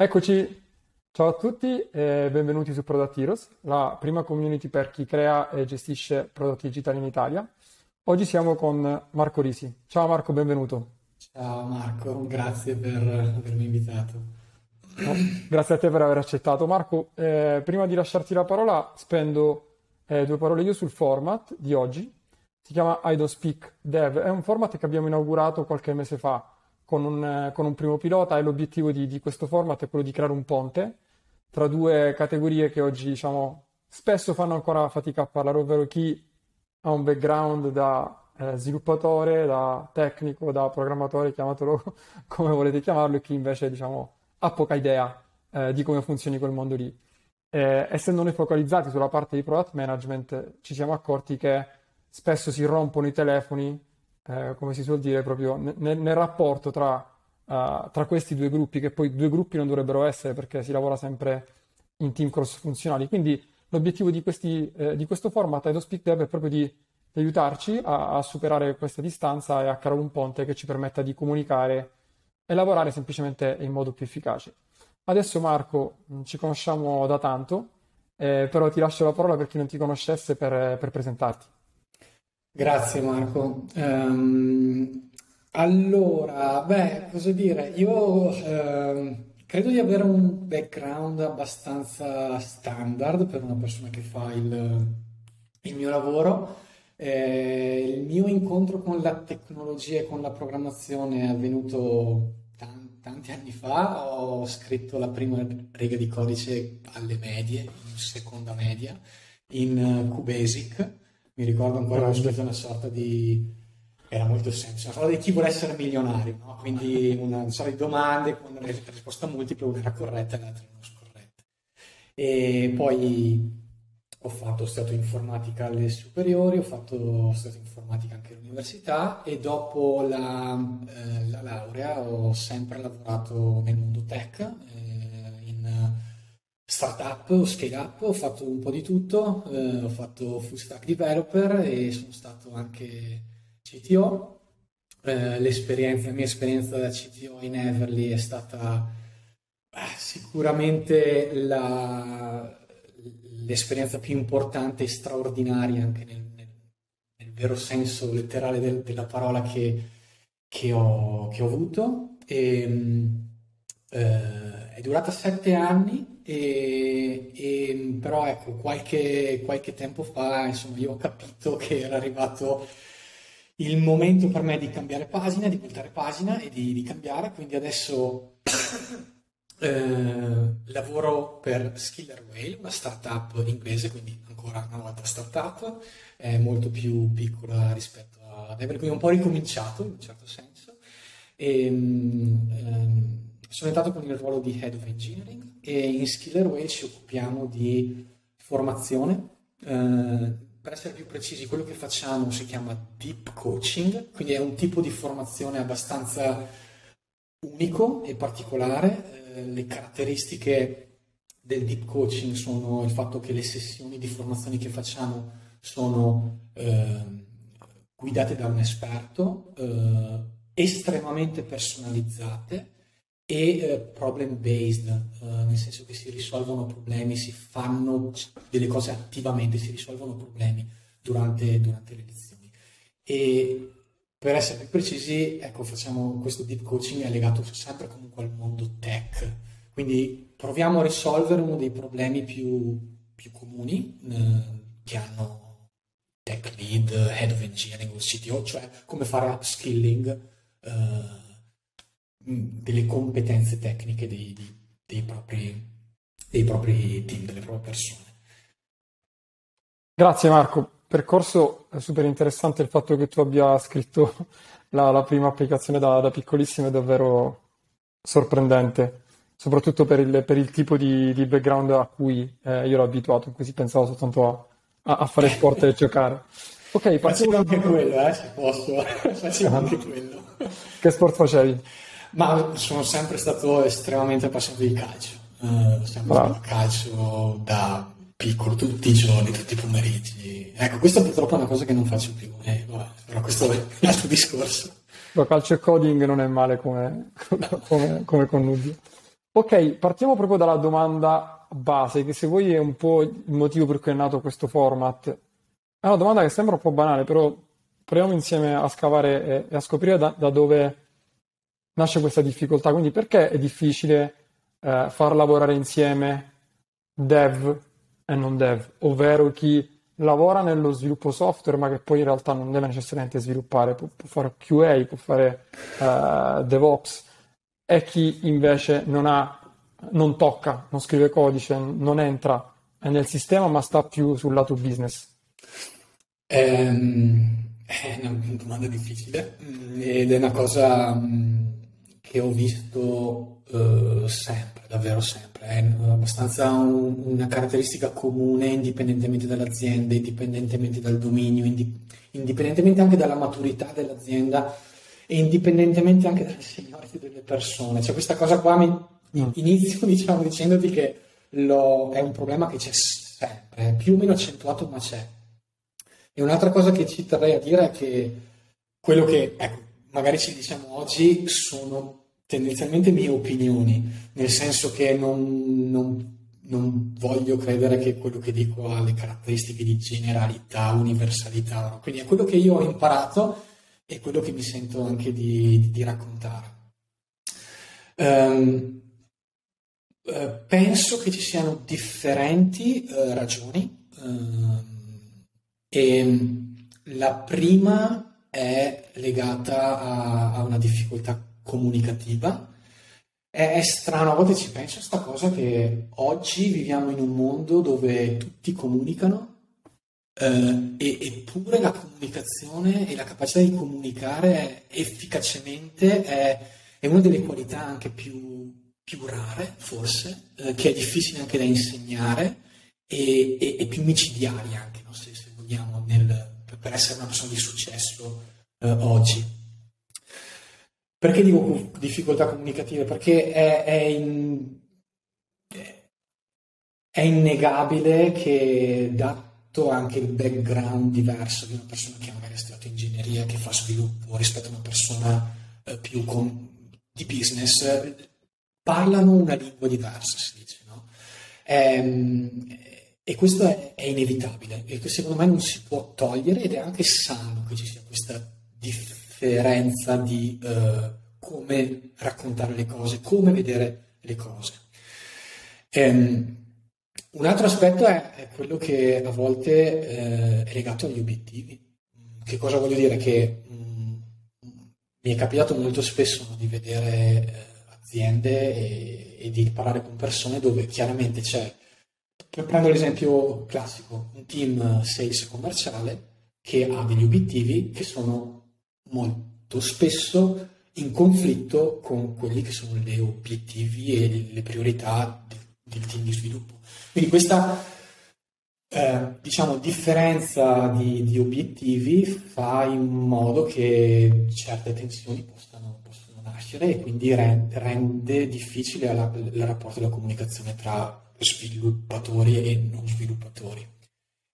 Eccoci, ciao a tutti e benvenuti su Product Heroes, la prima community per chi crea e gestisce prodotti digitali in Italia. Oggi siamo con Marco Risi. Ciao Marco, benvenuto. Ciao Marco, grazie per avermi invitato. No, grazie a te per aver accettato. Marco, eh, prima di lasciarti la parola, spendo eh, due parole io sul format di oggi. Si chiama I Don't Speak Dev, è un format che abbiamo inaugurato qualche mese fa con un, con un primo pilota e l'obiettivo di, di, questo format è quello di creare un ponte tra due categorie che oggi diciamo, spesso fanno ancora fatica a parlare, ovvero chi ha un background da eh, sviluppatore, da tecnico, da programmatore, chiamatelo come volete chiamarlo, e chi invece diciamo, ha poca idea eh, di come funzioni quel mondo lì. Eh, essendo noi focalizzati sulla parte di product management, ci siamo accorti che spesso si rompono i telefoni eh, come si suol dire, proprio nel, nel rapporto tra, uh, tra, questi due gruppi, che poi due gruppi non dovrebbero essere perché si lavora sempre in team cross funzionali. Quindi l'obiettivo di, questi, eh, di questo format Edo Speak Dev è proprio di, aiutarci a, a, superare questa distanza e a creare un ponte che ci permetta di comunicare e lavorare semplicemente in modo più efficace. Adesso Marco, ci conosciamo da tanto, eh, però ti lascio la parola per chi non ti conoscesse per, per presentarti. Grazie Marco. Um, allora, beh, cosa dire? Io um, credo di avere un background abbastanza standard per una persona che fa il, il mio lavoro. Eh, il mio incontro con la tecnologia e con la programmazione è avvenuto tanti, tanti anni fa. Ho scritto la prima riga di codice alle medie, in seconda media, in QBasic mi ricordo ancora ho scritto una sorta di era molto semplice, una sorta di chi vuole essere milionario, no? quindi una sorta di domande con una risposta multipla, una era corretta e l'altra non scorretta. E poi ho fatto, ho studiato informatica alle superiori, ho fatto ho studiato informatica anche all'università e dopo la, eh, la laurea ho sempre lavorato nel mondo tech, eh, startup scale up, ho fatto un po' di tutto, eh, ho fatto full stack developer e sono stato anche CTO. Eh, l'esperienza, la mia esperienza da CTO in Everly è stata beh, sicuramente la, l'esperienza più importante e straordinaria anche nel, nel, nel vero senso letterale del, della parola che, che, ho, che ho avuto. E, eh, è durata sette anni e, e, però ecco, qualche, qualche, tempo fa insomma, io ho capito che era arrivato il momento per me di cambiare pagina, di voltare pagina e di, di cambiare, quindi adesso eh, lavoro per Skiller Whale, una startup inglese, quindi ancora una volta startup, è molto più piccola rispetto ad Every, quindi un po' ricominciato in un certo senso. E, ehm, sono entrato con il ruolo di Head of Engineering e in Skillerway ci occupiamo di formazione. Eh, per essere più precisi, quello che facciamo si chiama Deep Coaching, quindi è un tipo di formazione abbastanza unico e particolare. Eh, le caratteristiche del Deep Coaching sono il fatto che le sessioni di formazione che facciamo sono eh, guidate da un esperto, eh, estremamente personalizzate e eh, problem based, eh, nel senso che si risolvono problemi, si fanno delle cose attivamente, si risolvono problemi durante, durante le lezioni. E per essere più precisi, ecco, facciamo questo deep coaching è legato sempre comunque al mondo tech, quindi proviamo a risolvere uno dei problemi più, più comuni eh, che hanno tech lead, head of engineering o CTO, cioè come fare upskilling. Eh, delle competenze tecniche dei, dei, propri, dei propri team, delle proprie persone. Grazie Marco, percorso super interessante il fatto che tu abbia scritto la, la prima applicazione da, da, piccolissimo è davvero sorprendente, soprattutto per il, per il tipo di, di, background a cui eh, io ero abituato, in cui si pensava soltanto a, a fare sport e giocare. Ok, partiamo anche quello, eh, se posso, facevo anche quello. Che sport facevi? Ma sono sempre stato estremamente appassionato di calcio. Uh, sempre wow. calcio da piccolo, tutti i giorni, tutti i pomeriggi. Ecco, questa purtroppo è una cosa che non faccio più, eh, vabbè, però questo è un altro discorso. Lo calcio e coding non è male come, come, come connubio. Ok, partiamo proprio dalla domanda base, che se vuoi è un po' il motivo per cui è nato questo format. È una domanda che sembra un po' banale, però proviamo insieme a scavare e, e a scoprire da, da, dove nasce questa difficoltà. Quindi perché è difficile eh, far lavorare insieme dev e non dev, ovvero chi lavora nello sviluppo software ma che poi in realtà non deve necessariamente sviluppare, può, può fare QA, può fare uh, DevOps e chi invece non ha, non tocca, non scrive codice, non entra nel sistema ma sta più sul lato business. Ehm, è una domanda difficile mm, ed è una cosa mm, che ho visto uh, sempre, davvero sempre. È abbastanza un, una caratteristica comune indipendentemente dall'azienda, indipendentemente dal dominio, indipendentemente anche dalla maturità dell'azienda e indipendentemente anche dalle seniority delle persone. Cioè questa cosa qua mi mm. inizio diciamo dicendoti che lo, è un problema che c'è sempre, più o meno accentuato ma c'è. E un'altra cosa che ci terrei a dire è che quello che, ecco, magari ci diciamo oggi sono tendenzialmente mie opinioni, nel senso che non, non, non, voglio credere che quello che dico ha le caratteristiche di generalità, universalità, no? quindi è quello che io ho imparato e quello che mi sento anche di, di, raccontare. Um, penso che ci siano differenti uh, ragioni uh, e la prima è legata a, a una difficoltà comunicativa. È, è, strano, a volte ci penso a questa cosa che oggi viviamo in un mondo dove tutti comunicano eh, e, eppure la comunicazione e la capacità di comunicare efficacemente è, è una delle qualità anche più, più rare, forse, eh, che è difficile anche da insegnare e, e, e più micidiali anche, no? se, se, vogliamo, nel, per essere una persona di successo eh, oggi. Perché dico difficoltà comunicative? Perché è, è, in, è innegabile che dato anche il background diverso di una persona che magari ha studiato ingegneria, che fa sviluppo, rispetto a una persona eh, più con, di business, parlano una lingua diversa, si dice, no? Ehm, e questo è, è, inevitabile e secondo me non si può togliere ed è anche sano che ci sia questa differenza di uh, come raccontare le cose, come vedere le cose. Um, un altro aspetto è, è, quello che a volte uh, è legato agli obiettivi. Che cosa voglio dire? Che um, mi è capitato molto spesso di vedere uh, aziende e, e di parlare con persone dove chiaramente c'è prendo l'esempio classico, un team sales commerciale che ha degli obiettivi che sono molto spesso in conflitto con quelli che sono gli obiettivi e le priorità del, team di sviluppo. Quindi questa eh, diciamo, differenza di, di, obiettivi fa in modo che certe tensioni possano, possano nascere e quindi rende, rende difficile il rapporto e la comunicazione tra sviluppatori e non sviluppatori.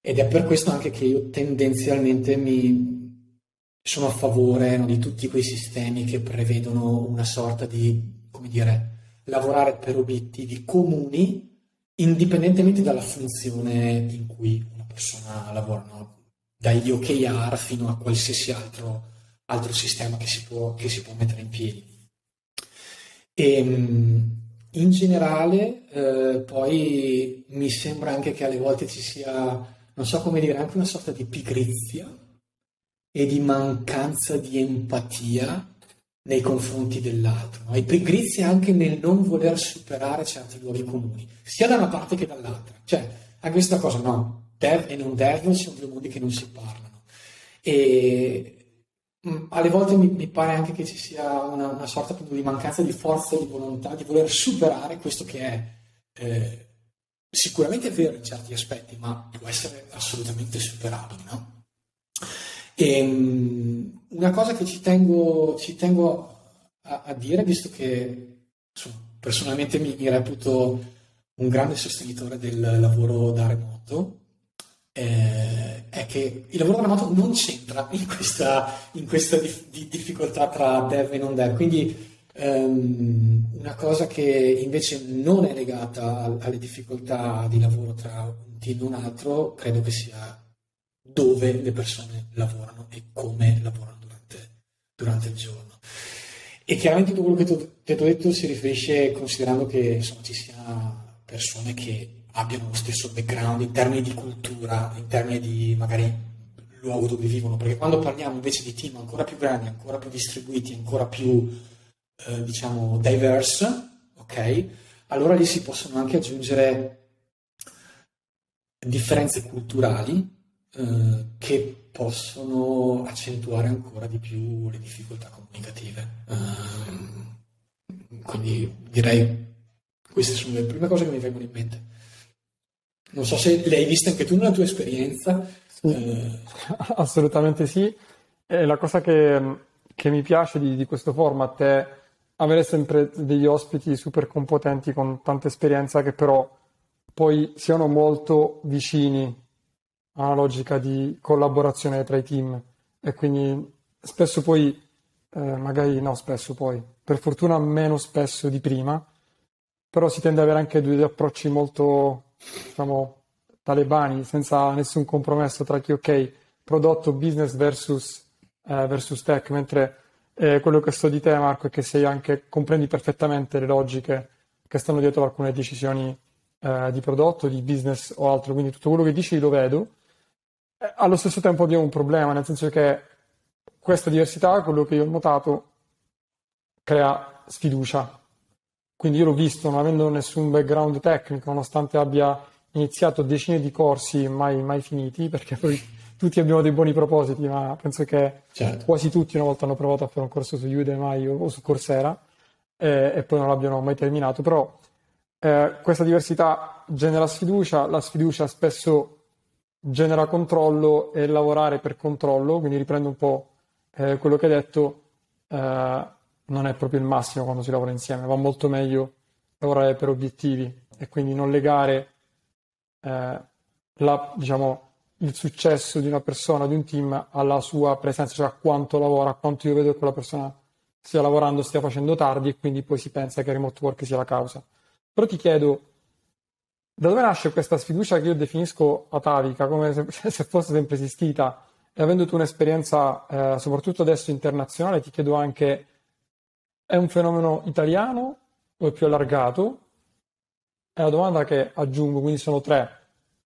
Ed è per questo anche che io tendenzialmente mi, sono a favore no, di tutti quei sistemi che prevedono una sorta di, come dire, lavorare per obiettivi comuni indipendentemente dalla funzione in cui una persona lavora, no? dagli OKR fino a qualsiasi altro, altro sistema che si, può, che si, può, mettere in piedi. E, ehm, in generale, eh, poi mi sembra anche che alle volte ci sia, non so come dire, anche una sorta di pigrizia e di mancanza di empatia nei confronti dell'altro, e pigrizia anche nel non voler superare certi luoghi comuni, sia da una parte che dall'altra. Cioè, anche questa cosa, no, dev e non dev sono due mondi che non si parlano. E mh, mm, alle volte mi, mi, pare anche che ci sia una, una sorta di mancanza di forza e di volontà di voler superare questo che è eh, sicuramente vero in certi aspetti, ma può essere assolutamente superabile, no? E, um, una cosa che ci tengo, ci tengo a, a, dire, visto che insomma, personalmente mi, mi, reputo un grande sostenitore del lavoro da remoto, eh, è che il lavoro remoto non c'entra in questa, in questa dif- di difficoltà tra dev e non dev. Quindi Um, una cosa che invece non è legata alle difficoltà di lavoro tra un team e un altro, credo che sia dove le persone lavorano e come lavorano durante, durante il giorno. E chiaramente tutto quello che ti ho detto si riferisce considerando che insomma, ci siano persone che abbiano lo stesso background in termini di cultura, in termini di magari luogo dove vivono, perché quando parliamo invece di team ancora più grandi, ancora più distribuiti, ancora più eh, diciamo, diverse, ok? Allora lì si possono anche aggiungere differenze culturali eh, che possono accentuare ancora di più le difficoltà comunicative. Uh, quindi direi queste sono le prime cose che mi vengono in mente. Non so se le hai viste anche tu nella tua esperienza. Eh... Assolutamente sì. E la cosa che, che mi piace di, di questo format è avere sempre degli ospiti super competenti con tanta esperienza che però poi siano molto vicini a una logica di collaborazione tra i team e quindi spesso poi, eh, magari no spesso poi, per fortuna meno spesso di prima, però si tende ad avere anche due approcci molto, diciamo, talebani, senza nessun compromesso tra chi, ok, prodotto, business versus, eh, versus tech, mentre e quello che so di te, Marco, è che sei anche, comprendi perfettamente le logiche che stanno dietro alcune decisioni eh, di prodotto, di business o altro. Quindi tutto quello che dici lo vedo. Eh, allo stesso tempo abbiamo un problema, nel senso che questa diversità, quello che io ho notato, crea sfiducia. Quindi io l'ho visto, non avendo nessun background tecnico, nonostante abbia iniziato decine di corsi mai, mai finiti, perché poi tutti abbiamo dei buoni propositi, ma penso che certo. quasi tutti una volta hanno provato a fare un corso su Udemy o, o su Coursera e, e, poi non l'abbiano mai terminato. Però eh, questa diversità genera sfiducia, la sfiducia spesso genera controllo e lavorare per controllo, quindi riprendo un po' eh, quello che hai detto, eh, non è proprio il massimo quando si lavora insieme, va molto meglio lavorare per obiettivi e quindi non legare eh, la, diciamo, il successo di una persona, di un team, alla sua presenza, cioè a quanto lavora, a quanto io vedo che quella persona stia lavorando, stia facendo tardi e quindi poi si pensa che il remote work sia la causa. Però ti chiedo, da dove nasce questa sfiducia che io definisco atavica, come se, se fosse sempre esistita? E avendo tu un'esperienza, eh, soprattutto adesso internazionale, ti chiedo anche, è un fenomeno italiano o è più allargato? È la domanda che aggiungo, quindi sono tre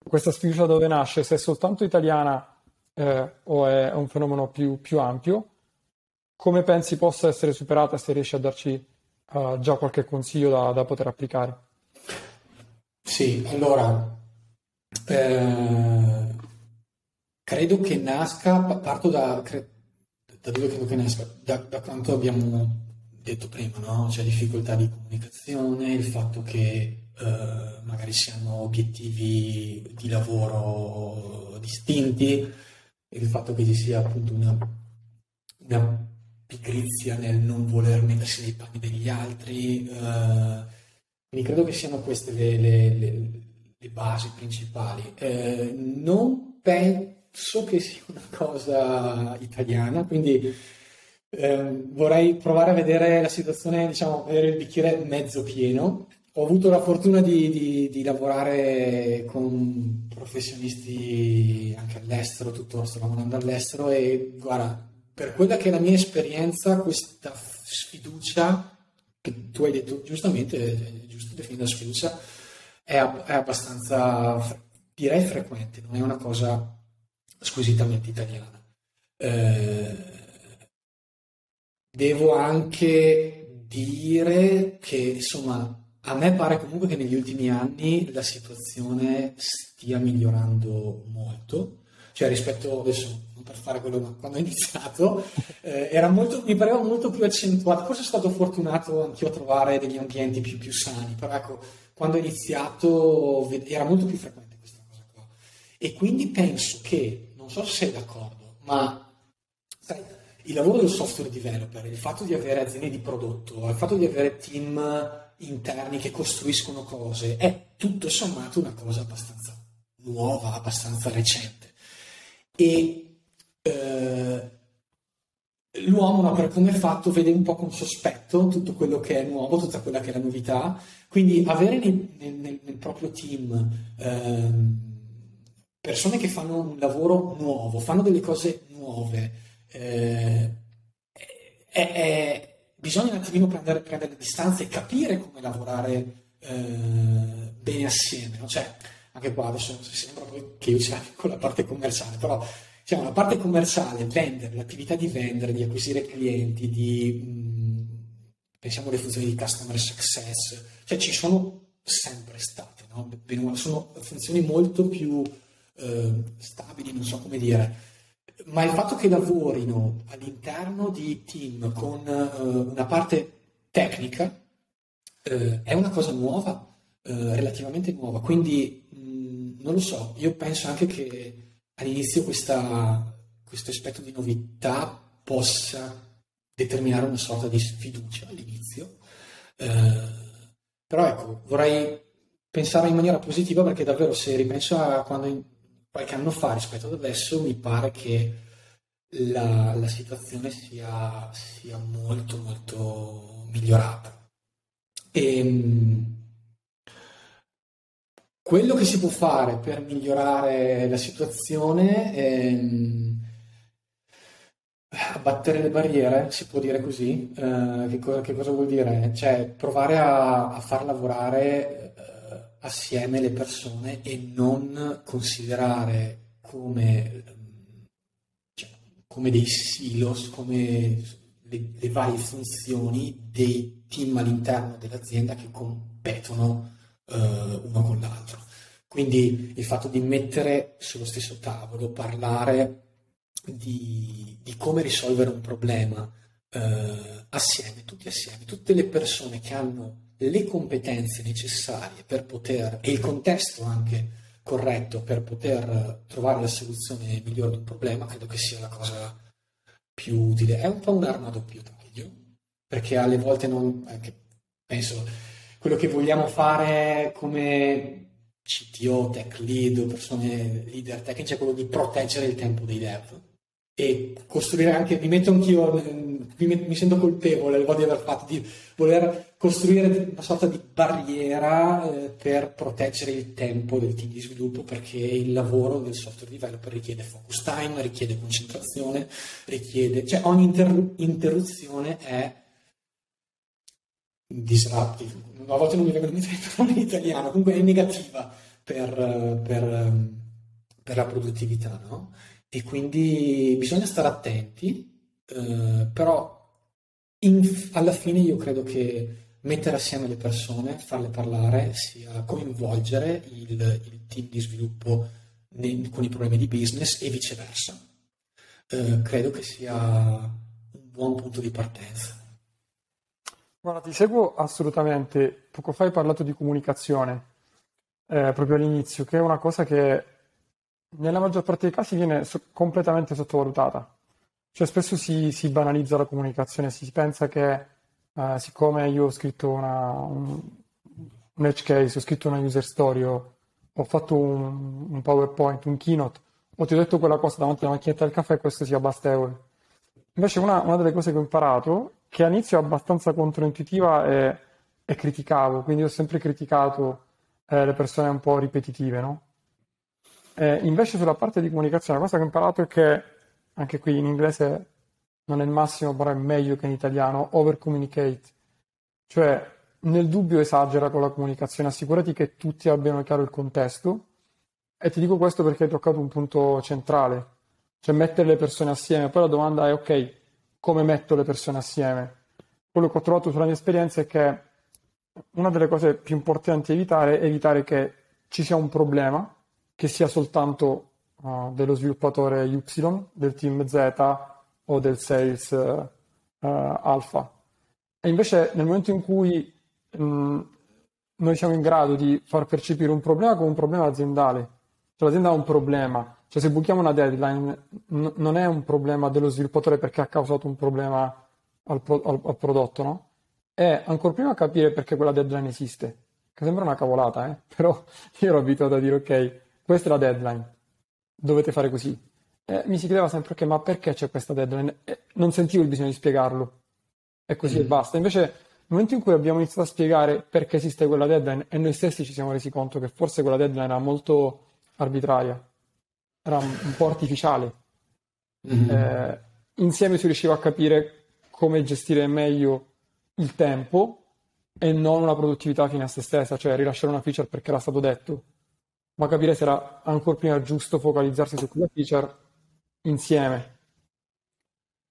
questa sfiducia dove nasce, se è soltanto italiana eh, o è un fenomeno più, più, ampio, come pensi possa essere superata se riesci a darci uh, già qualche consiglio da, da, poter applicare? Sì, allora, eh, credo che nasca, parto da, da dove credo che nasca, da, da quanto abbiamo detto prima, no? C'è difficoltà di comunicazione, il fatto che eh, magari si hanno obiettivi di lavoro distinti, il fatto che ci sia appunto una, una pigrizia nel non voler mettersi nei panni degli altri. Eh, quindi credo che siano queste le, le, le, le basi principali. Eh, non penso che sia una cosa italiana, quindi eh, vorrei provare a vedere la situazione, diciamo, vedere il bicchiere mezzo pieno ho avuto la fortuna di, di, di, lavorare con professionisti anche all'estero, tuttora sto lavorando all'estero e guarda, per quella che è la mia esperienza, questa sfiducia che tu hai detto giustamente, giusto definire sfiducia, è, è abbastanza, direi frequente, non è una cosa squisitamente italiana. Eh, devo anche dire che insomma a me pare comunque che negli ultimi anni la situazione stia migliorando molto, cioè rispetto adesso, non per fare quello, ma quando ho iniziato, eh, molto, mi pareva molto più accentuato, forse sono stato fortunato anch'io a trovare degli ambienti più, più sani, però ecco, quando ho iniziato era molto più frequente questa cosa qua. E quindi penso che, non so se sei d'accordo, ma sai, il lavoro del software developer, il fatto di avere aziende di prodotto, il fatto di avere team interni che costruiscono cose, è tutto sommato una cosa abbastanza nuova, abbastanza recente. E eh, l'uomo, no, per come è fatto, vede un po' con sospetto tutto quello che è nuovo, tutta quella che è la novità. Quindi avere nel, nel, nel proprio team ehm, persone che fanno un lavoro nuovo, fanno delle cose nuove, eh, è, è, bisogna un attimino prendere, prendere le distanze e capire come lavorare eh, bene assieme. No? Cioè, anche qua adesso sembra che io sia con la parte commerciale, però diciamo, la parte commerciale, vendere, l'attività di vendere, di acquisire clienti, di mh, pensiamo alle funzioni di customer success, cioè ci sono sempre state, no? sono funzioni molto più eh, stabili, non so come dire, ma il fatto che lavorino all'interno di team con eh, una parte tecnica eh, è una cosa nuova, eh, relativamente nuova, quindi mh, non lo so, io penso anche che all'inizio questa, questo aspetto di novità possa determinare una sorta di sfiducia all'inizio. Però ecco, vorrei pensare in maniera positiva perché davvero se ripenso a quando qualche anno fa rispetto ad adesso mi pare che la, la situazione sia, sia, molto molto migliorata. E, ehm, quello che si può fare per migliorare la situazione è ehm, abbattere le barriere, si può dire così. Eh, che, cosa, che, cosa, vuol dire? Cioè provare a, a far lavorare assieme le persone e non considerare come, cioè, come dei silos, come le, le varie funzioni dei team all'interno dell'azienda che competono eh, uno con l'altro. Quindi il fatto di mettere sullo stesso tavolo, parlare di, di come risolvere un problema eh, assieme, tutti assieme, tutte le persone che hanno le competenze necessarie per poter, e il contesto anche corretto per poter trovare la soluzione migliore di un problema, credo che sia la cosa più utile. È un po' un'arma a doppio taglio, perché alle volte non, penso, quello che vogliamo fare come CTO, tech lead persone leader tecnici è quello di proteggere il tempo dei dev e costruire anche, mi metto anch'io, mi, mi sento colpevole di aver fatto, di voler costruire una sorta di barriera eh, per proteggere il tempo del team di sviluppo perché il lavoro del software developer richiede focus time, richiede concentrazione, richiede, cioè ogni inter- interruzione è disruptive. A volte non mi vengono in mente in italiano, comunque è negativa per, per, per la produttività, no? E quindi bisogna stare attenti, eh, però in, alla fine io credo che mettere assieme le persone, farle parlare, sia coinvolgere il, il team di sviluppo nei, con i problemi di business e viceversa. Eh, credo che sia un buon punto di partenza. Guarda, ti seguo assolutamente. Poco fa hai parlato di comunicazione, eh, proprio all'inizio, che è una cosa che nella maggior parte dei casi viene so- completamente sottovalutata. Cioè spesso si, si, banalizza la comunicazione, si pensa che eh, siccome io ho scritto una, un, un, edge case, ho scritto una user story, ho, ho fatto un, un, PowerPoint, un keynote, o ti ho detto quella cosa davanti alla macchinetta del caffè, questo sia bastevole. Invece una, una delle cose che ho imparato che all'inizio è abbastanza controintuitiva e, e criticavo, quindi ho sempre criticato eh, le persone un po' ripetitive, no? Eh, invece sulla parte di comunicazione, la cosa che ho imparato è che, anche qui in inglese non è il massimo, però è meglio che in italiano, over communicate. Cioè, nel dubbio esagera con la comunicazione, assicurati che tutti abbiano chiaro il contesto. E ti dico questo perché hai toccato un punto centrale, cioè mettere le persone assieme. Poi la domanda è, ok, come metto le persone assieme. Quello che ho trovato sulla mia esperienza è che una delle cose più importanti da evitare è evitare che ci sia un problema, che sia soltanto uh, dello sviluppatore Y, del team Z o del sales uh, alfa. E invece nel momento in cui mh, mm, noi siamo in grado di far percepire un problema come un problema aziendale, cioè l'azienda ha un problema, cioè se buchiamo una deadline n- non è un problema dello sviluppatore perché ha causato un problema al, pro- al-, al prodotto, no? È ancora prima capire perché quella deadline esiste, che sembra una cavolata, eh? però io ero abituato a dire ok, questa è la deadline, dovete fare così. eh, mi si chiedeva sempre, ok, ma perché c'è questa deadline? E non sentivo il bisogno di spiegarlo. E così mm. e basta. Invece, nel momento in cui abbiamo iniziato a spiegare perché esiste quella deadline e noi stessi ci siamo resi conto che forse quella deadline era molto arbitraria, era un, un po' artificiale, mm. eh, insieme si riusciva a capire come gestire meglio il tempo e non una produttività fine a se stessa, cioè rilasciare una feature perché era stato detto, ma capire se era ancora prima giusto focalizzarsi su quella feature insieme.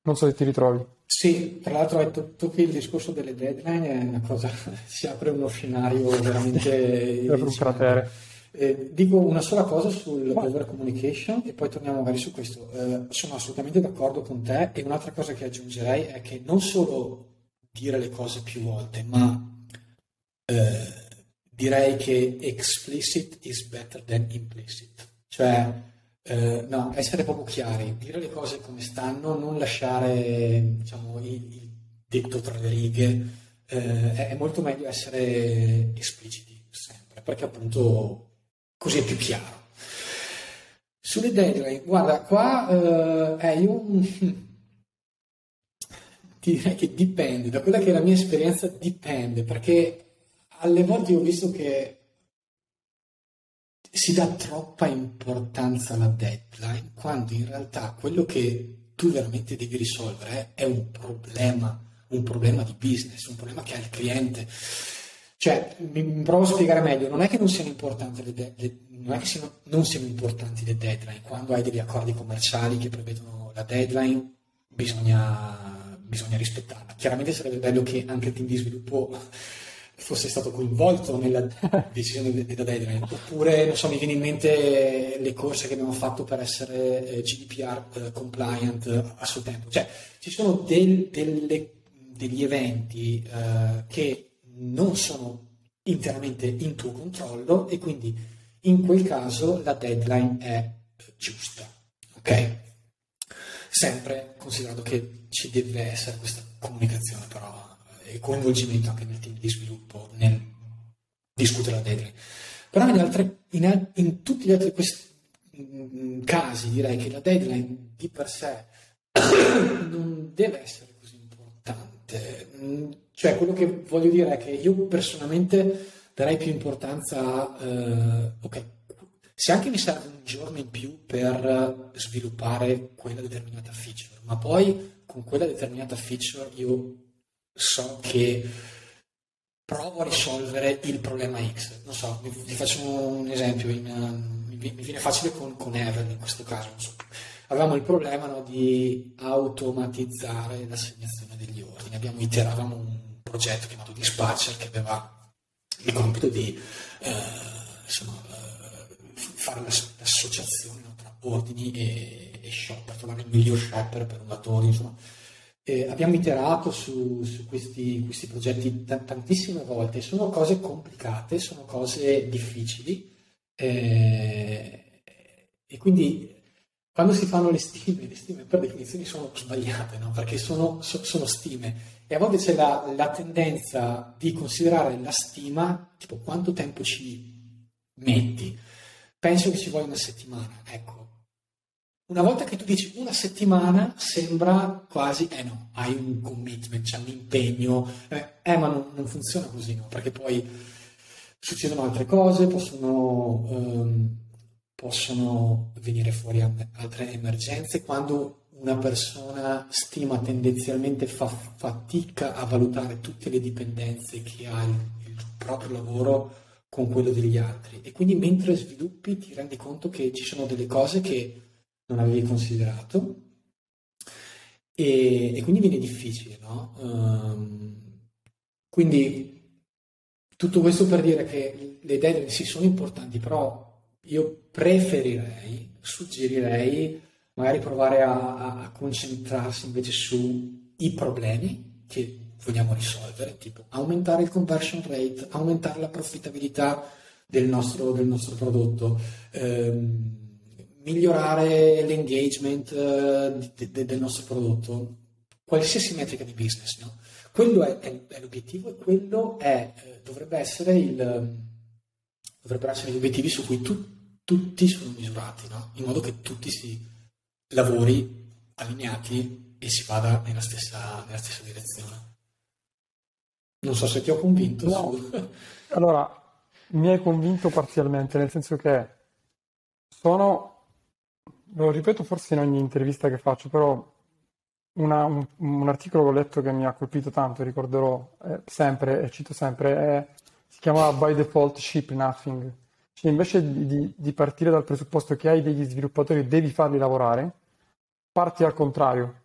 Non so se ti ritrovi. Sì, tra l'altro hai tocchi il discorso delle deadline, è una cosa, si apre uno scenario veramente... per un cratere. Eh, dico una sola cosa sul over communication e poi torniamo magari su questo. Eh, sono assolutamente d'accordo con te e un'altra cosa che aggiungerei è che non solo dire le cose più volte, ma eh, direi che explicit is better than implicit. Cioè, eh, no, essere proprio chiari, dire le cose come stanno, non lasciare diciamo, il, il detto tra le righe. Eh, è molto meglio essere espliciti sempre, perché appunto così è più chiaro. Sulle deadline, guarda, qua eh, io ti direi che dipende, da quella che è la mia esperienza dipende, perché alle volte ho visto che si dà troppa importanza alla deadline, quando in realtà quello che tu veramente devi risolvere è un problema, un problema di business, un problema che ha il cliente. Cioè, mi, provo a spiegare meglio, non è che non siano importanti le, de- le non siano, non siano importanti le deadline, quando hai degli accordi commerciali che prevedono la deadline bisogna, bisogna rispettarla. Chiaramente sarebbe bello che anche il team di sviluppo fosse stato coinvolto nella decisione della deadline, oppure non so, mi viene in mente le corse che abbiamo fatto per essere eh, GDPR eh, compliant a suo tempo, cioè ci sono del, delle, degli eventi eh, che non sono interamente in tuo controllo e quindi in quel caso la deadline è giusta, ok? Sempre considerato che ci deve essere questa comunicazione però e coinvolgimento anche nel team di sviluppo nel discutere la deadline. Però in, altre, in, in tutti gli altri questi mm, casi direi che la deadline di per sé non deve essere così importante. Mm, cioè, quello che voglio dire è che io personalmente darei più importanza a, eh, ok, se anche mi serve un giorno in più per sviluppare quella determinata feature, ma poi con quella determinata feature io so che provo a risolvere il problema X. Non so, vi, vi faccio un esempio, in, mi, mi, viene facile con, con Evel in questo caso. So. Avevamo il problema no, di automatizzare l'assegnazione degli ordini. Abbiamo iteravamo un progetto chiamato Dispatcher che aveva il compito di eh, insomma, eh, fare l'associazione no, tra ordini e, e shopper, trovare il miglior shopper per un datore, insomma eh, abbiamo iterato su, su questi, questi, progetti t- tantissime volte, sono cose complicate, sono cose difficili eh, e quindi quando si fanno le stime, le stime per definizione sono sbagliate, no? perché sono, so, sono, stime e a volte c'è la, la, tendenza di considerare la stima tipo quanto tempo ci metti. Penso che ci voglia una settimana, ecco, una volta che tu dici una settimana, sembra quasi, eh no, hai un commitment, c'è un impegno, eh, eh ma non, non, funziona così, no? Perché poi succedono altre cose, possono, ehm, possono venire fuori altre emergenze. Quando una persona stima tendenzialmente fa fatica a valutare tutte le dipendenze che ha il, il proprio lavoro con quello degli altri e quindi mentre sviluppi ti rendi conto che ci sono delle cose che non avevi considerato e, e quindi viene difficile, no? Um, quindi tutto questo per dire che le deadline sì sono importanti, però io preferirei, suggerirei magari provare a, a concentrarsi invece sui problemi che vogliamo risolvere, tipo aumentare il conversion rate, aumentare la profittabilità del nostro, del nostro prodotto. Um, migliorare l'engagement uh, de, de, del nostro prodotto, qualsiasi metrica di business. No? Quello è, è, è, l'obiettivo e quello è, eh, dovrebbe essere il, dovrebbero essere gli obiettivi su cui tu, tutti sono misurati, no? in modo che tutti si, lavori allineati e si vada nella stessa, nella stessa direzione. Non so se ti ho convinto. No. Su... Allora, mi hai convinto parzialmente, nel senso che sono, lo ripeto forse in ogni intervista che faccio, però una, un, un, articolo che ho letto che mi ha colpito tanto, ricorderò eh, sempre e cito sempre, è, si chiama By Default Ship Nothing. Cioè invece di, di, partire dal presupposto che hai degli sviluppatori e devi farli lavorare, parti al contrario.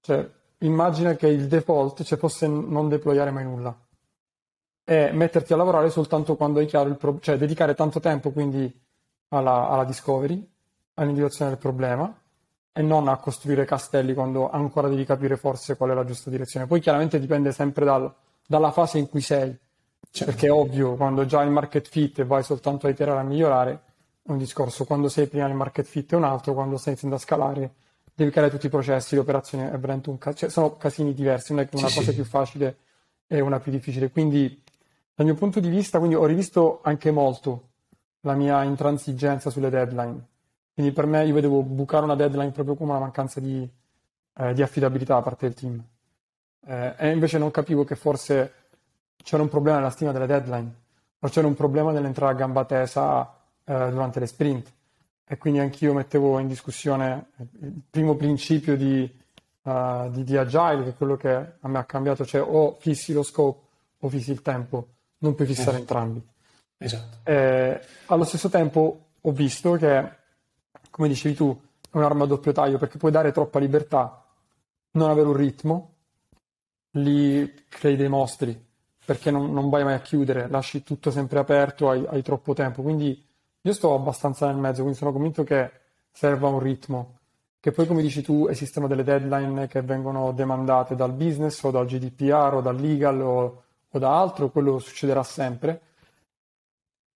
Cioè, immagina che il default cioè, fosse non deployare mai nulla e metterti a lavorare soltanto quando hai chiaro il problema, cioè dedicare tanto tempo quindi alla, alla discovery, all'individuazione del problema e non a costruire castelli quando ancora devi capire forse qual è la giusta direzione. Poi chiaramente dipende sempre dal, dalla fase in cui sei, certo. perché è ovvio, quando già il market fit e vai soltanto a iterare a migliorare, è un discorso, quando sei prima nel market fit è un altro, quando stai iniziando a scalare devi creare tutti i processi, le operazioni, è veramente un casino, cioè, sono casini diversi, non è che una sì, cosa sì. più facile e una più difficile. Quindi dal mio punto di vista, quindi ho rivisto anche molto la mia intransigenza sulle deadline quindi per me io vedevo bucare una deadline proprio come una mancanza di, eh, di affidabilità da parte del team. Eh, e invece non capivo che forse c'era un problema nella stima delle deadline, o c'era un problema nell'entrare a gamba tesa eh, durante le sprint. E quindi anch'io mettevo in discussione il primo principio di, uh, di, di Agile, che è quello che a me ha cambiato, cioè o fissi lo scope o fissi il tempo, non puoi fissare esatto. entrambi. Esatto. Eh, allo stesso tempo ho visto che come dicevi tu, è un'arma a doppio taglio perché puoi dare troppa libertà, non avere un ritmo, lì crei dei mostri perché non, non vai mai a chiudere, lasci tutto sempre aperto, hai, hai, troppo tempo. Quindi io sto abbastanza nel mezzo, quindi sono convinto che serva un ritmo. Che poi, come dici tu, esistono delle deadline che vengono demandate dal business o dal GDPR o dal legal o, o da altro, quello succederà sempre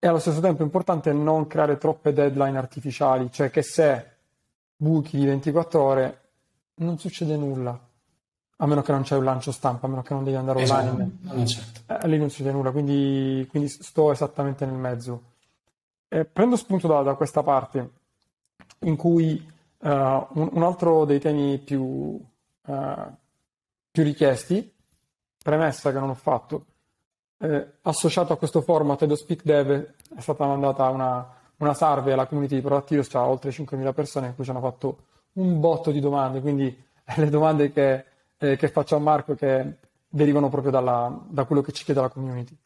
e allo stesso tempo è importante non creare troppe deadline artificiali, cioè che se buchi di 24 ore non succede nulla, a meno che non c'è un lancio stampa, a meno che non devi andare esatto. online. Esatto. certo. eh, lì non succede nulla, quindi, quindi, sto esattamente nel mezzo. Eh, prendo spunto da, da, questa parte, in cui uh, un, un, altro dei temi più, uh, più richiesti, premessa che non ho fatto, eh, associato a questo format Edo Speak Dev è stata mandata una, una survey alla community di Proactivos, cioè oltre 5.000 persone in cui ci hanno fatto un botto di domande, quindi le domande che, eh, che faccio a Marco che derivano proprio dalla, da quello che ci chiede la community.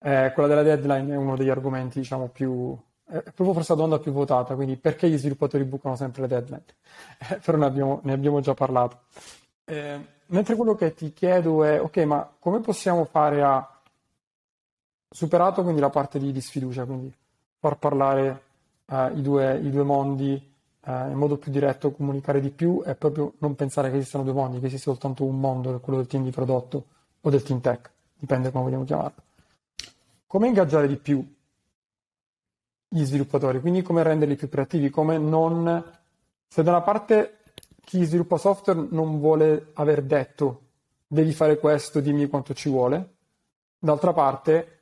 Eh, quella della deadline è uno degli argomenti diciamo, più, è proprio forse la domanda più votata, quindi perché gli sviluppatori bucano sempre le deadline? Eh, però ne abbiamo, ne abbiamo, già parlato. Eh, mentre quello che ti chiedo è, ok, ma come possiamo fare a superato quindi la parte di, di sfiducia, quindi far parlare eh, i, due, i, due, mondi eh, in modo più diretto, comunicare di più e proprio non pensare che esistano due mondi, che esiste soltanto un mondo, quello del team di prodotto o del team tech, dipende come vogliamo chiamarlo. Come ingaggiare di più gli sviluppatori, quindi come renderli più creativi, come non... Se da una parte chi sviluppa software non vuole aver detto devi fare questo, dimmi quanto ci vuole, d'altra parte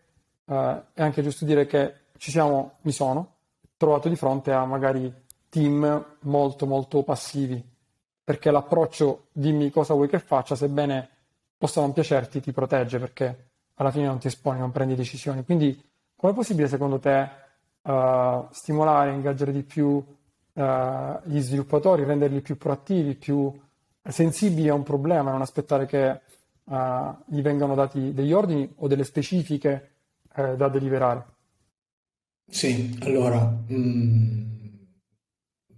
eh, è anche giusto dire che ci siamo, mi sono trovato di fronte a magari team molto molto passivi, perché l'approccio dimmi cosa vuoi che faccia, sebbene possa non piacerti, ti protegge perché alla fine non ti esponi, non prendi decisioni. Quindi com'è possibile secondo te uh, stimolare, ingaggiare di più uh, gli sviluppatori, renderli più proattivi, più sensibili a un problema, non aspettare che uh, gli vengano dati degli ordini o delle specifiche eh, da deliberare? Sì, allora, mh, mm,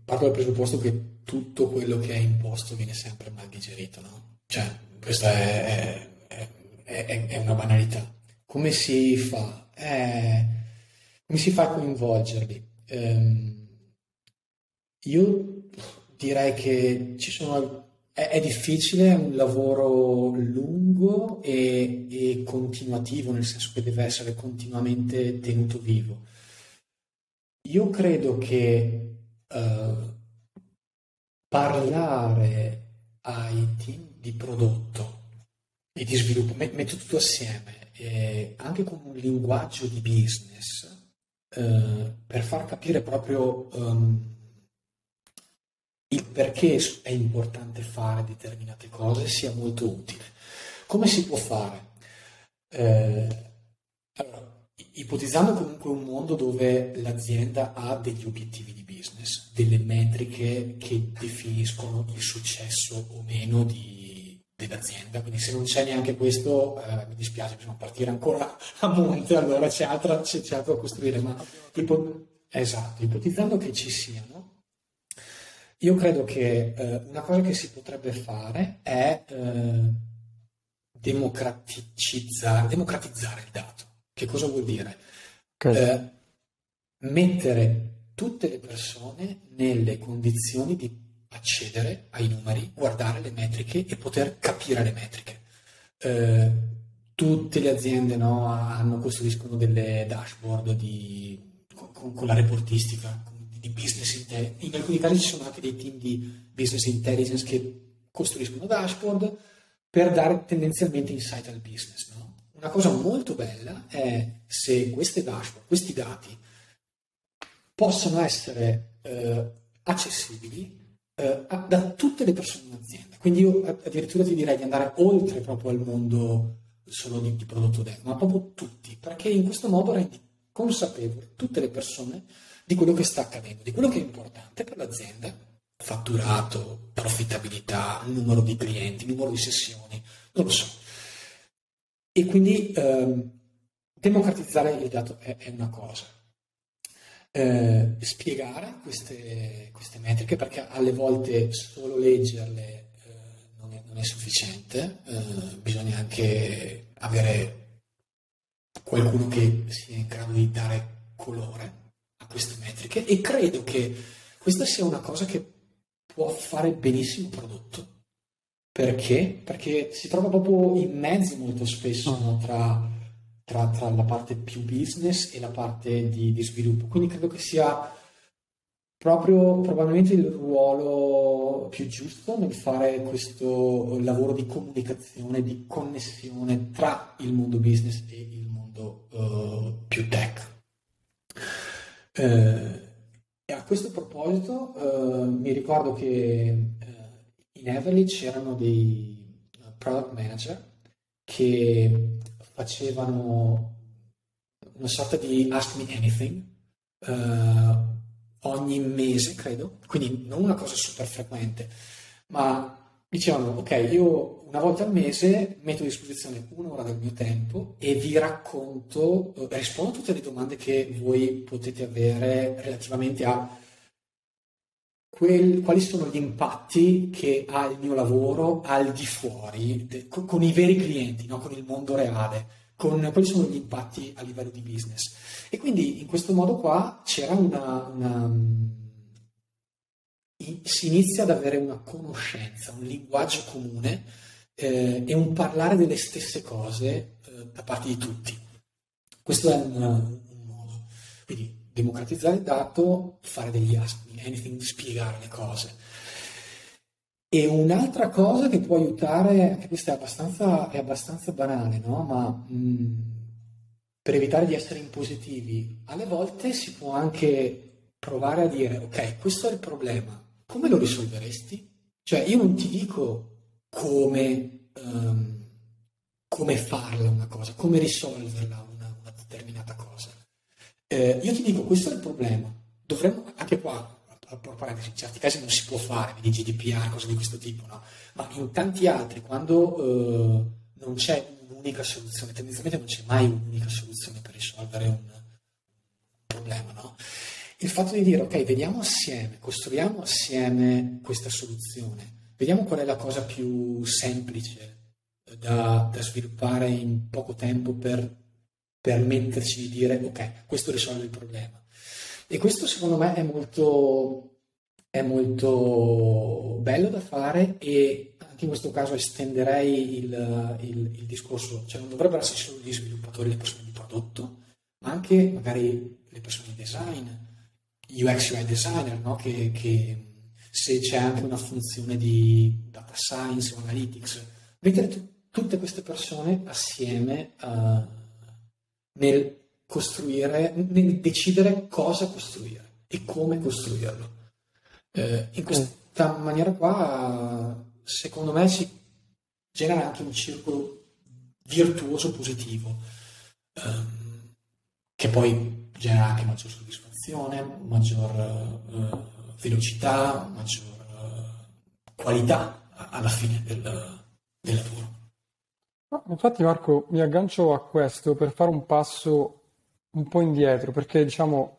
parto dal presupposto che tutto quello che è imposto viene sempre mal digerito, no? Cioè, questa è, è, è, è una banalità. Come si fa? Eh, come si fa a coinvolgerli? Eh, io direi che ci sono è, difficile, è un lavoro lungo e, e, continuativo, nel senso che deve essere continuamente tenuto vivo. Io credo che uh, parlare ai team di prodotto e di sviluppo, metto tutto assieme, eh, anche con un linguaggio di business, uh, per far capire proprio um, il perché è importante fare determinate cose sia molto utile. Come si può fare? Eh, allora, ipotizzando comunque un mondo dove l'azienda ha degli obiettivi di business, delle metriche che definiscono il successo o meno di, dell'azienda, quindi se non c'è neanche questo eh, mi dispiace, bisogna partire ancora a monte, allora c'è, altra, c'è, altro da costruire, ma ipo- esatto, ipotizzando che ci siano, io credo che eh, una cosa che si potrebbe fare è eh, democraticizzare, democratizzare il dato. Che cosa vuol dire? Okay. Eh, mettere tutte le persone nelle condizioni di accedere ai numeri, guardare le metriche e poter capire le metriche. Eh, tutte le aziende no, hanno, costruiscono delle dashboard di, con, con, la reportistica, di business intelligence. In alcuni casi ci sono anche dei team di business intelligence che costruiscono dashboard per dare tendenzialmente insight al business. No? Una cosa molto bella è se queste dashboard, questi dati possono essere eh, accessibili eh, da tutte le persone in azienda. Quindi io addirittura ti direi di andare oltre proprio al mondo solo di, di prodotto dev, ma proprio tutti, perché in questo modo rendi consapevole tutte le persone di quello che sta accadendo, di quello che è importante per l'azienda, fatturato, profittabilità, numero di clienti, numero di sessioni, non lo so. E quindi ehm, democratizzare il dato è, è una cosa. Eh, spiegare queste, queste, metriche perché alle volte solo leggerle eh, non, è, non, è, sufficiente, eh, bisogna anche avere qualcuno che sia in grado di dare colore a queste metriche e credo che questa sia una cosa che può fare benissimo il prodotto. Perché? Perché si trova proprio in mezzo molto spesso no, tra tra, tra, la parte più business e la parte di, di, sviluppo. Quindi credo che sia proprio probabilmente il ruolo più giusto nel fare questo lavoro di comunicazione, di connessione tra il mondo business e il mondo uh, più tech. Uh, e a questo proposito uh, mi ricordo che in Everly c'erano dei product manager che facevano una sorta di Ask Me Anything uh, ogni mese, credo, quindi non una cosa super frequente, ma dicevano, ok, io una volta al mese metto a disposizione un'ora del mio tempo e vi racconto, eh, rispondo a tutte le domande che voi potete avere relativamente a quel, quali sono gli impatti che ha il mio lavoro al di fuori, de, con, con, i veri clienti, no? con il mondo reale, con quali sono gli impatti a livello di business. E quindi in questo modo qua c'era una, una si inizia ad avere una conoscenza, un linguaggio comune eh, e un parlare delle stesse cose eh, da parte di tutti. Questo è un, un modo. Quindi democratizzare il dato, fare degli ask anything, spiegare le cose. E un'altra cosa che può aiutare, anche questa è abbastanza, è abbastanza banale, no? ma mh, per evitare di essere impositivi, alle volte si può anche provare a dire, ok, questo è il problema, come lo risolveresti? Cioè, io non ti dico come, um, come farla una cosa, come risolverla una, una determinata cosa eh, io ti dico, questo è il problema. Dovremmo, anche qua, in certi casi non si può fare, di GDPR, cose di questo tipo, no? Ma in tanti altri, quando eh, non c'è un'unica soluzione, tendenzialmente non c'è mai un'unica soluzione per risolvere un problema, no? Il fatto di dire, ok, vediamo assieme, costruiamo assieme questa soluzione, vediamo qual è la cosa più semplice da, da sviluppare in poco tempo per permetterci di dire ok, questo risolve il problema. E questo secondo me è molto, è molto bello da fare e anche in questo caso estenderei il, il, il discorso, cioè non dovrebbero essere solo gli sviluppatori, le persone di prodotto, ma anche magari le persone di design, UX UI designer, no? che, che, se c'è anche una funzione di data science o analytics, mettere t- tutte queste persone assieme a nel costruire, nel decidere cosa costruire e come costruirlo. Eh, in, quest- questa maniera qua, secondo me, si genera anche un circolo virtuoso positivo, ehm, che poi genera anche maggior soddisfazione, maggior eh, velocità, maggior eh, qualità alla fine del, del lavoro. infatti Marco, mi aggancio a questo per fare un passo un po' indietro, perché diciamo,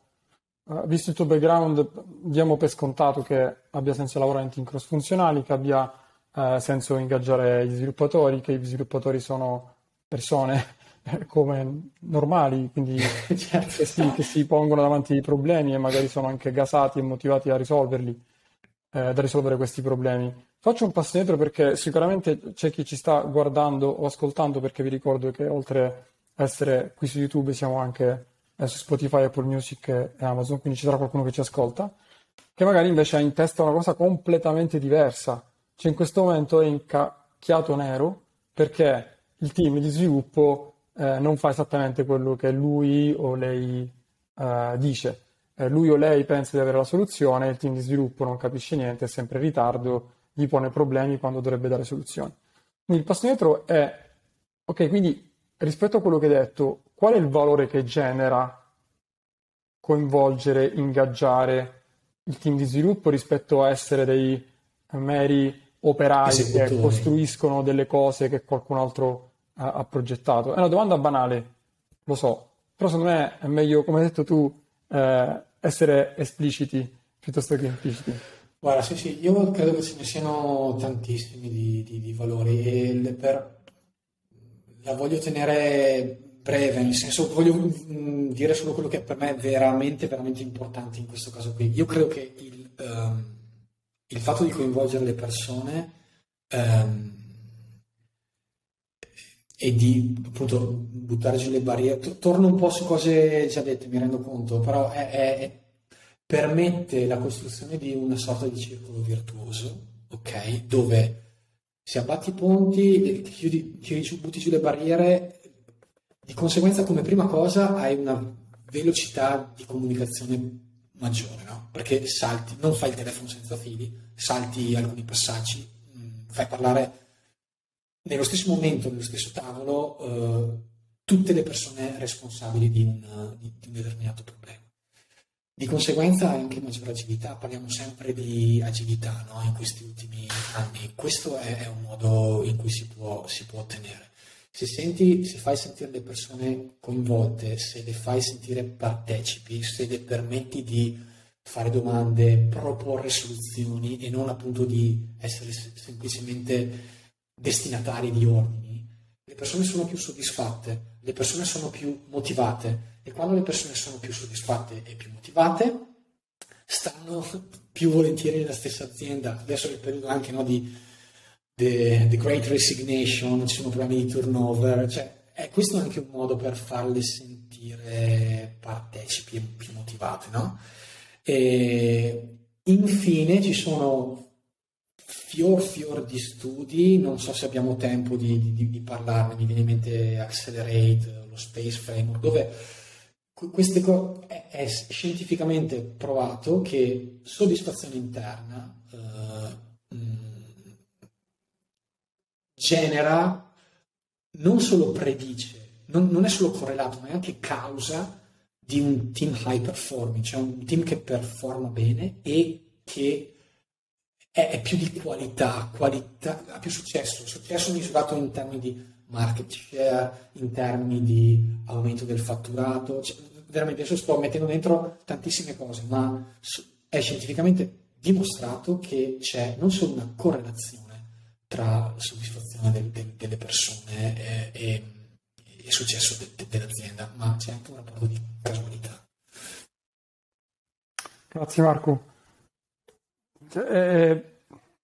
uh, visto il tuo background, diamo per scontato che abbia senso lavorare in team cross funzionali, che abbia uh, senso ingaggiare gli sviluppatori, che gli sviluppatori sono persone come normali, quindi certo. che, si, che, si, pongono davanti ai problemi e magari sono anche gasati e motivati a risolverli, eh, da risolvere questi problemi. Faccio un passo indietro perché sicuramente c'è chi ci sta guardando o ascoltando, perché vi ricordo che oltre a essere qui su YouTube siamo anche eh, su Spotify, Apple Music e Amazon, quindi ci sarà qualcuno che ci ascolta, che magari invece ha in testa una cosa completamente diversa. Cioè in questo momento è incacchiato nero perché il team di sviluppo eh, non fa esattamente quello che lui o lei eh, dice. Eh, lui o lei pensa di avere la soluzione, il team di sviluppo non capisce niente, è sempre in ritardo, gli pone problemi quando dovrebbe dare soluzioni. Quindi il passo dietro è, ok, quindi rispetto a quello che hai detto, qual è il valore che genera coinvolgere, ingaggiare il team di sviluppo rispetto a essere dei meri operai che costruiscono delle cose che qualcun altro ha, ha, progettato? È una domanda banale, lo so, però secondo me è meglio, come hai detto tu, eh, essere espliciti piuttosto che impliciti. Guarda, sì, sì, io credo che ce ne siano tantissimi di, di, di valori e per, la voglio tenere breve, nel senso voglio mh, dire solo quello che per me è veramente, veramente importante in questo caso qui. Io credo che il, um, il fatto di coinvolgere le persone um, e di appunto buttare giù le barriere, torno un po' su cose già dette, mi rendo conto, però è, è, è, permette la costruzione di una sorta di circolo virtuoso, ok? Dove se abbatti i ponti, chiudi, chiudi, butti giù le barriere, di conseguenza come prima cosa hai una velocità di comunicazione maggiore, no? Perché salti, non fai il telefono senza fili, salti alcuni passaggi, mm, fai parlare nello stesso momento, nello stesso tavolo, eh, tutte le persone responsabili di un, di, di un determinato problema. Di conseguenza anche maggiore agilità, parliamo sempre di agilità no? in questi ultimi anni, questo è, è un modo in cui si può, si può, ottenere. Se, senti, se fai sentire le persone coinvolte, se le fai sentire partecipi, se le permetti di fare domande, proporre soluzioni e non appunto di essere semplicemente destinatari di ordini, le persone sono più soddisfatte, le persone sono più motivate e quando le persone sono più soddisfatte e più motivate stanno più volentieri nella stessa azienda. Adesso è il periodo anche no, di the, the, Great Resignation, ci sono problemi di turnover, cioè, eh, questo è anche un modo per farle sentire partecipi e più motivate. No? E infine ci sono fior fior di studi, non so se abbiamo tempo di, di, di parlarne, mi viene in mente Accelerate, lo Space Framework, dove queste co- è, è, scientificamente provato che soddisfazione interna eh, genera, non solo predice, non, non, è solo correlato, ma è anche causa di un team high performing, cioè un team che performa bene e che è, è più di qualità, qualità, ha più successo. Successo misurato in termini di market share, in termini di aumento del fatturato. Cioè, veramente adesso sto mettendo dentro tantissime cose, ma è scientificamente dimostrato che c'è non solo una correlazione tra soddisfazione del, del, delle persone e, e il successo de, dell'azienda, ma c'è anche un rapporto di casualità. Grazie Marco. Cioè, è,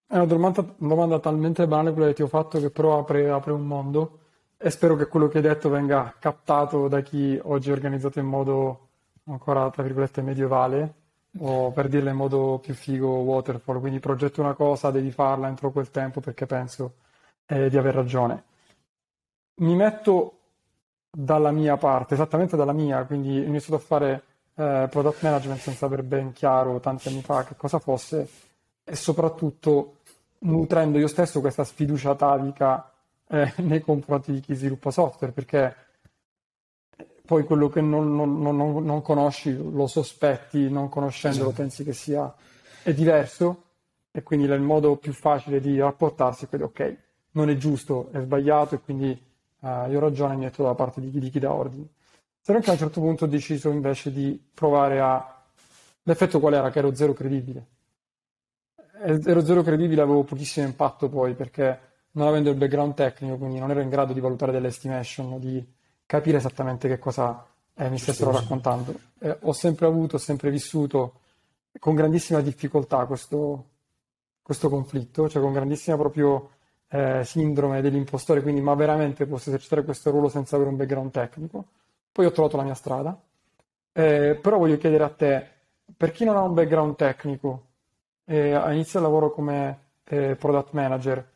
è una domanda, domanda, talmente banale quella che ti ho fatto che però apre, apre, un mondo e spero che quello che hai detto venga captato da chi oggi è organizzato in modo ancora, tra virgolette, medievale o per dirla in modo più figo waterfall, quindi progetto una cosa, devi farla entro quel tempo perché penso eh, di aver ragione. Mi metto dalla mia parte, esattamente dalla mia, quindi ho iniziato a fare eh, product management senza aver ben chiaro tanti anni fa che cosa fosse e soprattutto nutrendo io stesso questa sfiducia atavica eh, nei confronti di chi sviluppa software, perché poi quello che non, non, non, non conosci lo sospetti, non conoscendolo esatto. pensi che sia è diverso e quindi il modo più facile di rapportarsi è quello ok, non è giusto, è sbagliato e quindi uh, io ho ragione e mi metto dalla parte di chi, di chi dà ordini. Se non che a un certo punto ho deciso invece di provare a... L'effetto qual era? Che ero zero credibile. Ero zero credibile, avevo pochissimo impatto poi perché non avendo il background tecnico, quindi non ero in grado di valutare delle estimation, di capire esattamente che cosa eh, mi stessero raccontando. Eh, ho sempre avuto, ho sempre vissuto con grandissima difficoltà questo, questo conflitto, cioè con grandissima proprio eh, sindrome dell'impostore, quindi ma veramente posso esercitare questo ruolo senza avere un background tecnico. Poi ho trovato la mia strada, eh, però voglio chiedere a te, per chi non ha un background tecnico e inizia il lavoro come eh, product manager,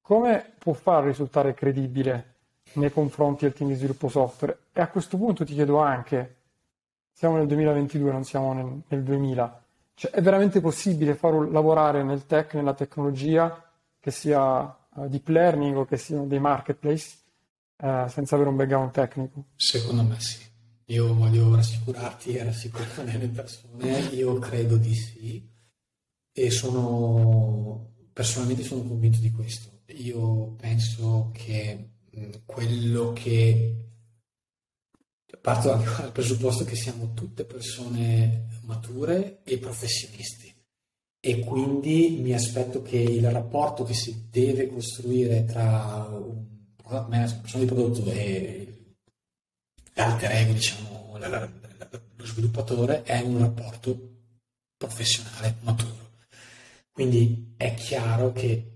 come può far risultare credibile nei confronti del team di sviluppo software? E a questo punto ti chiedo anche, siamo nel 2022, non siamo nel, nel 2000, cioè è veramente possibile far lavorare nel tech, nella tecnologia, che sia uh, deep learning o che siano dei marketplace, uh, senza avere un background tecnico? Secondo me sì. Io voglio rassicurarti e rassicurare le persone, io credo di sì e sono personalmente sono convinto di questo. Io penso che quello che parto dal presupposto che siamo tutte persone mature e professionisti e quindi mi aspetto che il rapporto che si deve costruire tra un product manager, persona di prodotto e l'alter ego, diciamo, lo sviluppatore è un rapporto professionale, maturo. Quindi è chiaro che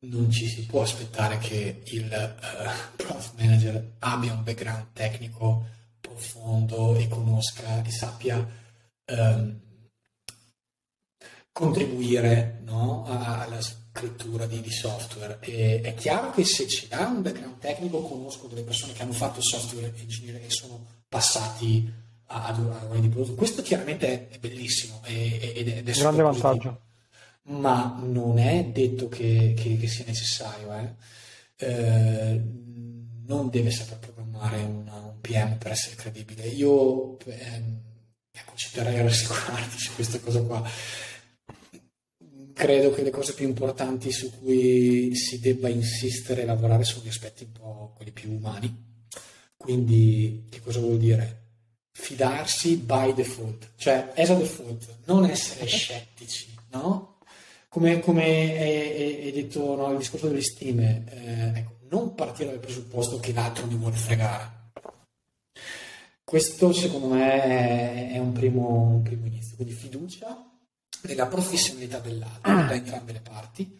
non ci si può aspettare che il uh, product manager abbia un background tecnico profondo e conosca e sappia um, contribuire no, alla scrittura di, di software. E è chiaro che se ci dà un background tecnico, conosco delle persone che hanno fatto software engineer e sono passati ad un ruolo di prodotto. Questo chiaramente è, bellissimo ed è, ed è grande vantaggio ma non è detto che, che, che sia necessario. Eh. Eh, non deve saper programmare una, un PM per essere credibile. Io ehm, ci terrei a rassicurarti su questa cosa qua. Credo che le cose più importanti su cui si debba insistere e lavorare sono gli aspetti un po' quelli più umani. Quindi, che cosa vuol dire? Fidarsi by default, cioè as a default, non essere scettici, no? Come, come è, è, detto no, il discorso delle stime, eh, ecco, non partire dal presupposto che l'altro mi vuole fregare. Questo secondo me è, è un, primo, un, primo, inizio, quindi fiducia nella professionalità dell'altro da entrambe le parti,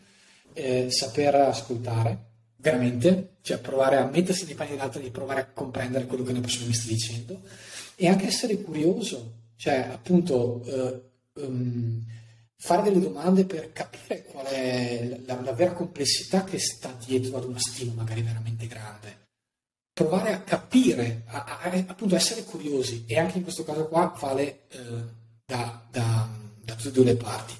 eh, saper ascoltare veramente, cioè provare a mettersi nei panni dell'altro e provare a comprendere quello che una persona mi sta dicendo e anche essere curioso, cioè appunto eh, um, fare delle domande per capire qual è la, la, vera complessità che sta dietro ad una stima magari veramente grande. Provare a capire, a, a, a appunto essere curiosi e anche in questo caso qua vale eh, da, da, da, tutte e due le parti.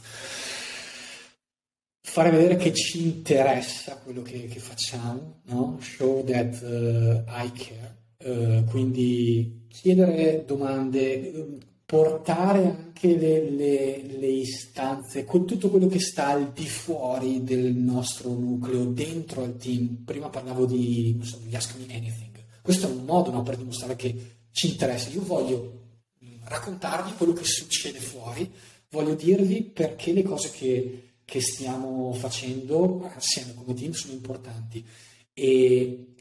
Fare vedere che ci interessa quello che, che facciamo, no? show that uh, I care, uh, quindi chiedere domande, portare anche le, le, le, istanze, con tutto quello che sta al di fuori del nostro nucleo, dentro al team. Prima parlavo di, so, Ask Me Anything. Questo è un modo no, per dimostrare che ci interessa. Io voglio raccontarvi quello che succede fuori, voglio dirvi perché le cose che, che stiamo facendo assieme come team sono importanti. E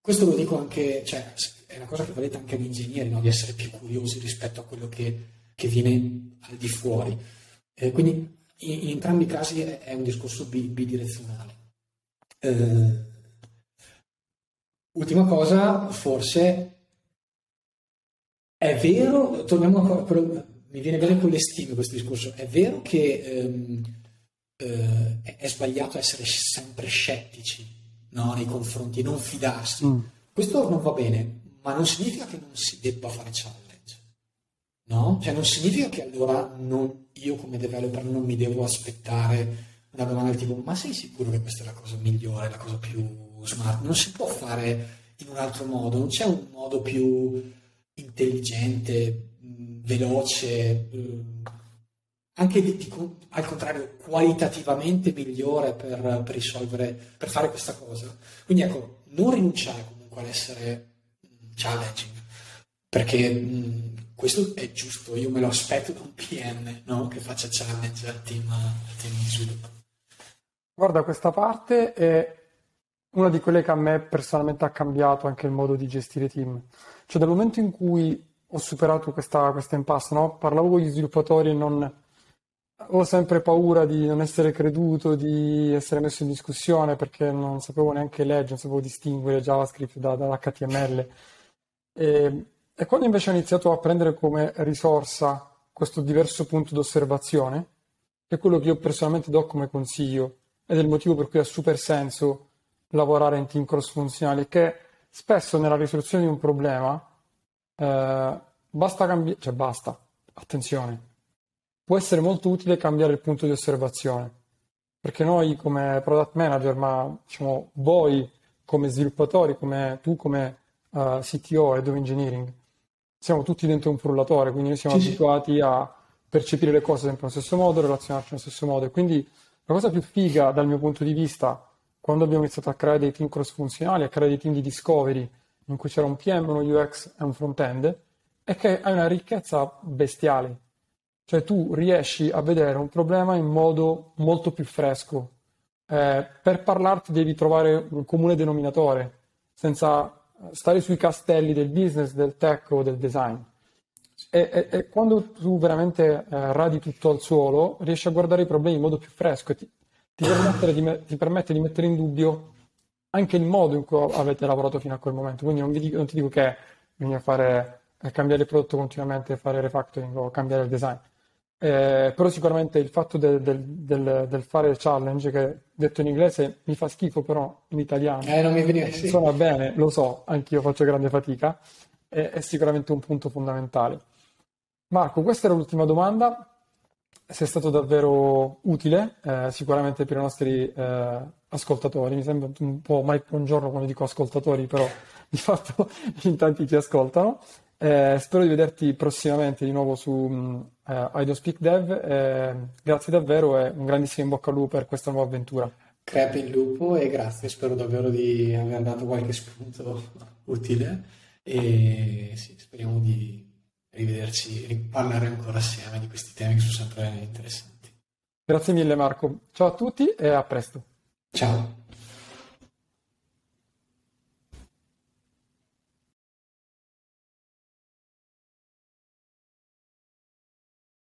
questo lo dico anche, cioè, è una cosa che volete anche agli ingegneri, no? di essere più curiosi rispetto a quello che, che viene al di fuori. Eh, quindi in, in, entrambi i casi è, è un discorso bidirezionale. Eh, ultima cosa, forse è vero, torniamo a quello, mi viene bene con le stime questo discorso, è vero che ehm, eh, è, sbagliato essere sempre scettici no, nei confronti non fidarsi. Mm. Questo non va bene, ma non significa che non si debba fare challenge. no? Cioè non significa che allora non, io come developer non mi devo aspettare una domanda del tipo ma sei sicuro che questa è la cosa migliore, la cosa più smart? Non si può fare in un altro modo, non c'è un modo più intelligente, veloce, anche di, di, al contrario qualitativamente migliore per, per, risolvere, per fare questa cosa. Quindi ecco, non rinunciare comunque ad essere challenging, perché mh, questo è giusto, io me lo aspetto da un PM no? che faccia challenge al team, al team di sviluppo. Guarda, questa parte è una di quelle che a me personalmente ha cambiato anche il modo di gestire team. Cioè dal momento in cui ho superato questa, questa impasse, no? parlavo con gli sviluppatori e non... Ho sempre paura di non essere creduto, di essere messo in discussione perché non sapevo neanche leggere, non sapevo distinguere JavaScript da, dall'HTML. E, e quando invece ho iniziato a prendere come risorsa questo diverso punto d'osservazione, che è quello che io personalmente do come consiglio, ed è il motivo per cui ha super senso lavorare in team cross funzionali, che spesso nella risoluzione di un problema eh, basta cambiare, cioè basta, attenzione, può essere molto utile cambiare il punto di osservazione, perché noi come product manager, ma diciamo voi come sviluppatori, come tu come uh, CTO e of engineering, siamo tutti dentro un frullatore, quindi noi siamo sì, abituati sì. a percepire le cose sempre nello stesso modo, relazionarci nello stesso modo. E quindi la cosa più figa dal mio punto di vista, quando abbiamo iniziato a creare dei team cross funzionali, a creare dei team di discovery, in cui c'era un PM, uno UX e un front-end, è che hai una ricchezza bestiale. Cioè tu riesci a vedere un problema in modo molto più fresco. Eh, per parlarti devi trovare un comune denominatore, senza stare sui castelli del business, del tech o del design. E, e, e quando tu veramente eh, radi tutto al suolo, riesci a guardare i problemi in modo più fresco e ti, ti, di, ti, permette di mettere in dubbio anche il modo in cui avete lavorato fino a quel momento. Quindi non, dico, non ti dico che bisogna fare, eh, cambiare il prodotto continuamente, fare refactoring o cambiare il design. Eh, però sicuramente il fatto del, del, del, del, fare challenge, che detto in inglese mi fa schifo, però in italiano eh, non mi veniva, sì. suona bene, lo so, anch'io faccio grande fatica, è, è sicuramente un punto fondamentale. Marco, questa era l'ultima domanda. Sei stato davvero utile, eh, sicuramente per i nostri eh, ascoltatori. Mi sembra un po' Mike Buongiorno quando dico ascoltatori, però di fatto in tanti ti ascoltano. Eh, spero di vederti prossimamente di nuovo su um, uh, I Don't Speak Dev. Eh, grazie davvero e un grandissimo in bocca al lupo per questa nuova avventura. Crepe il lupo e grazie, spero davvero di aver dato qualche spunto utile e sì, speriamo di rivederci e parlare ancora assieme di questi temi che sono sempre interessanti. Grazie mille Marco, ciao a tutti e a presto. Ciao.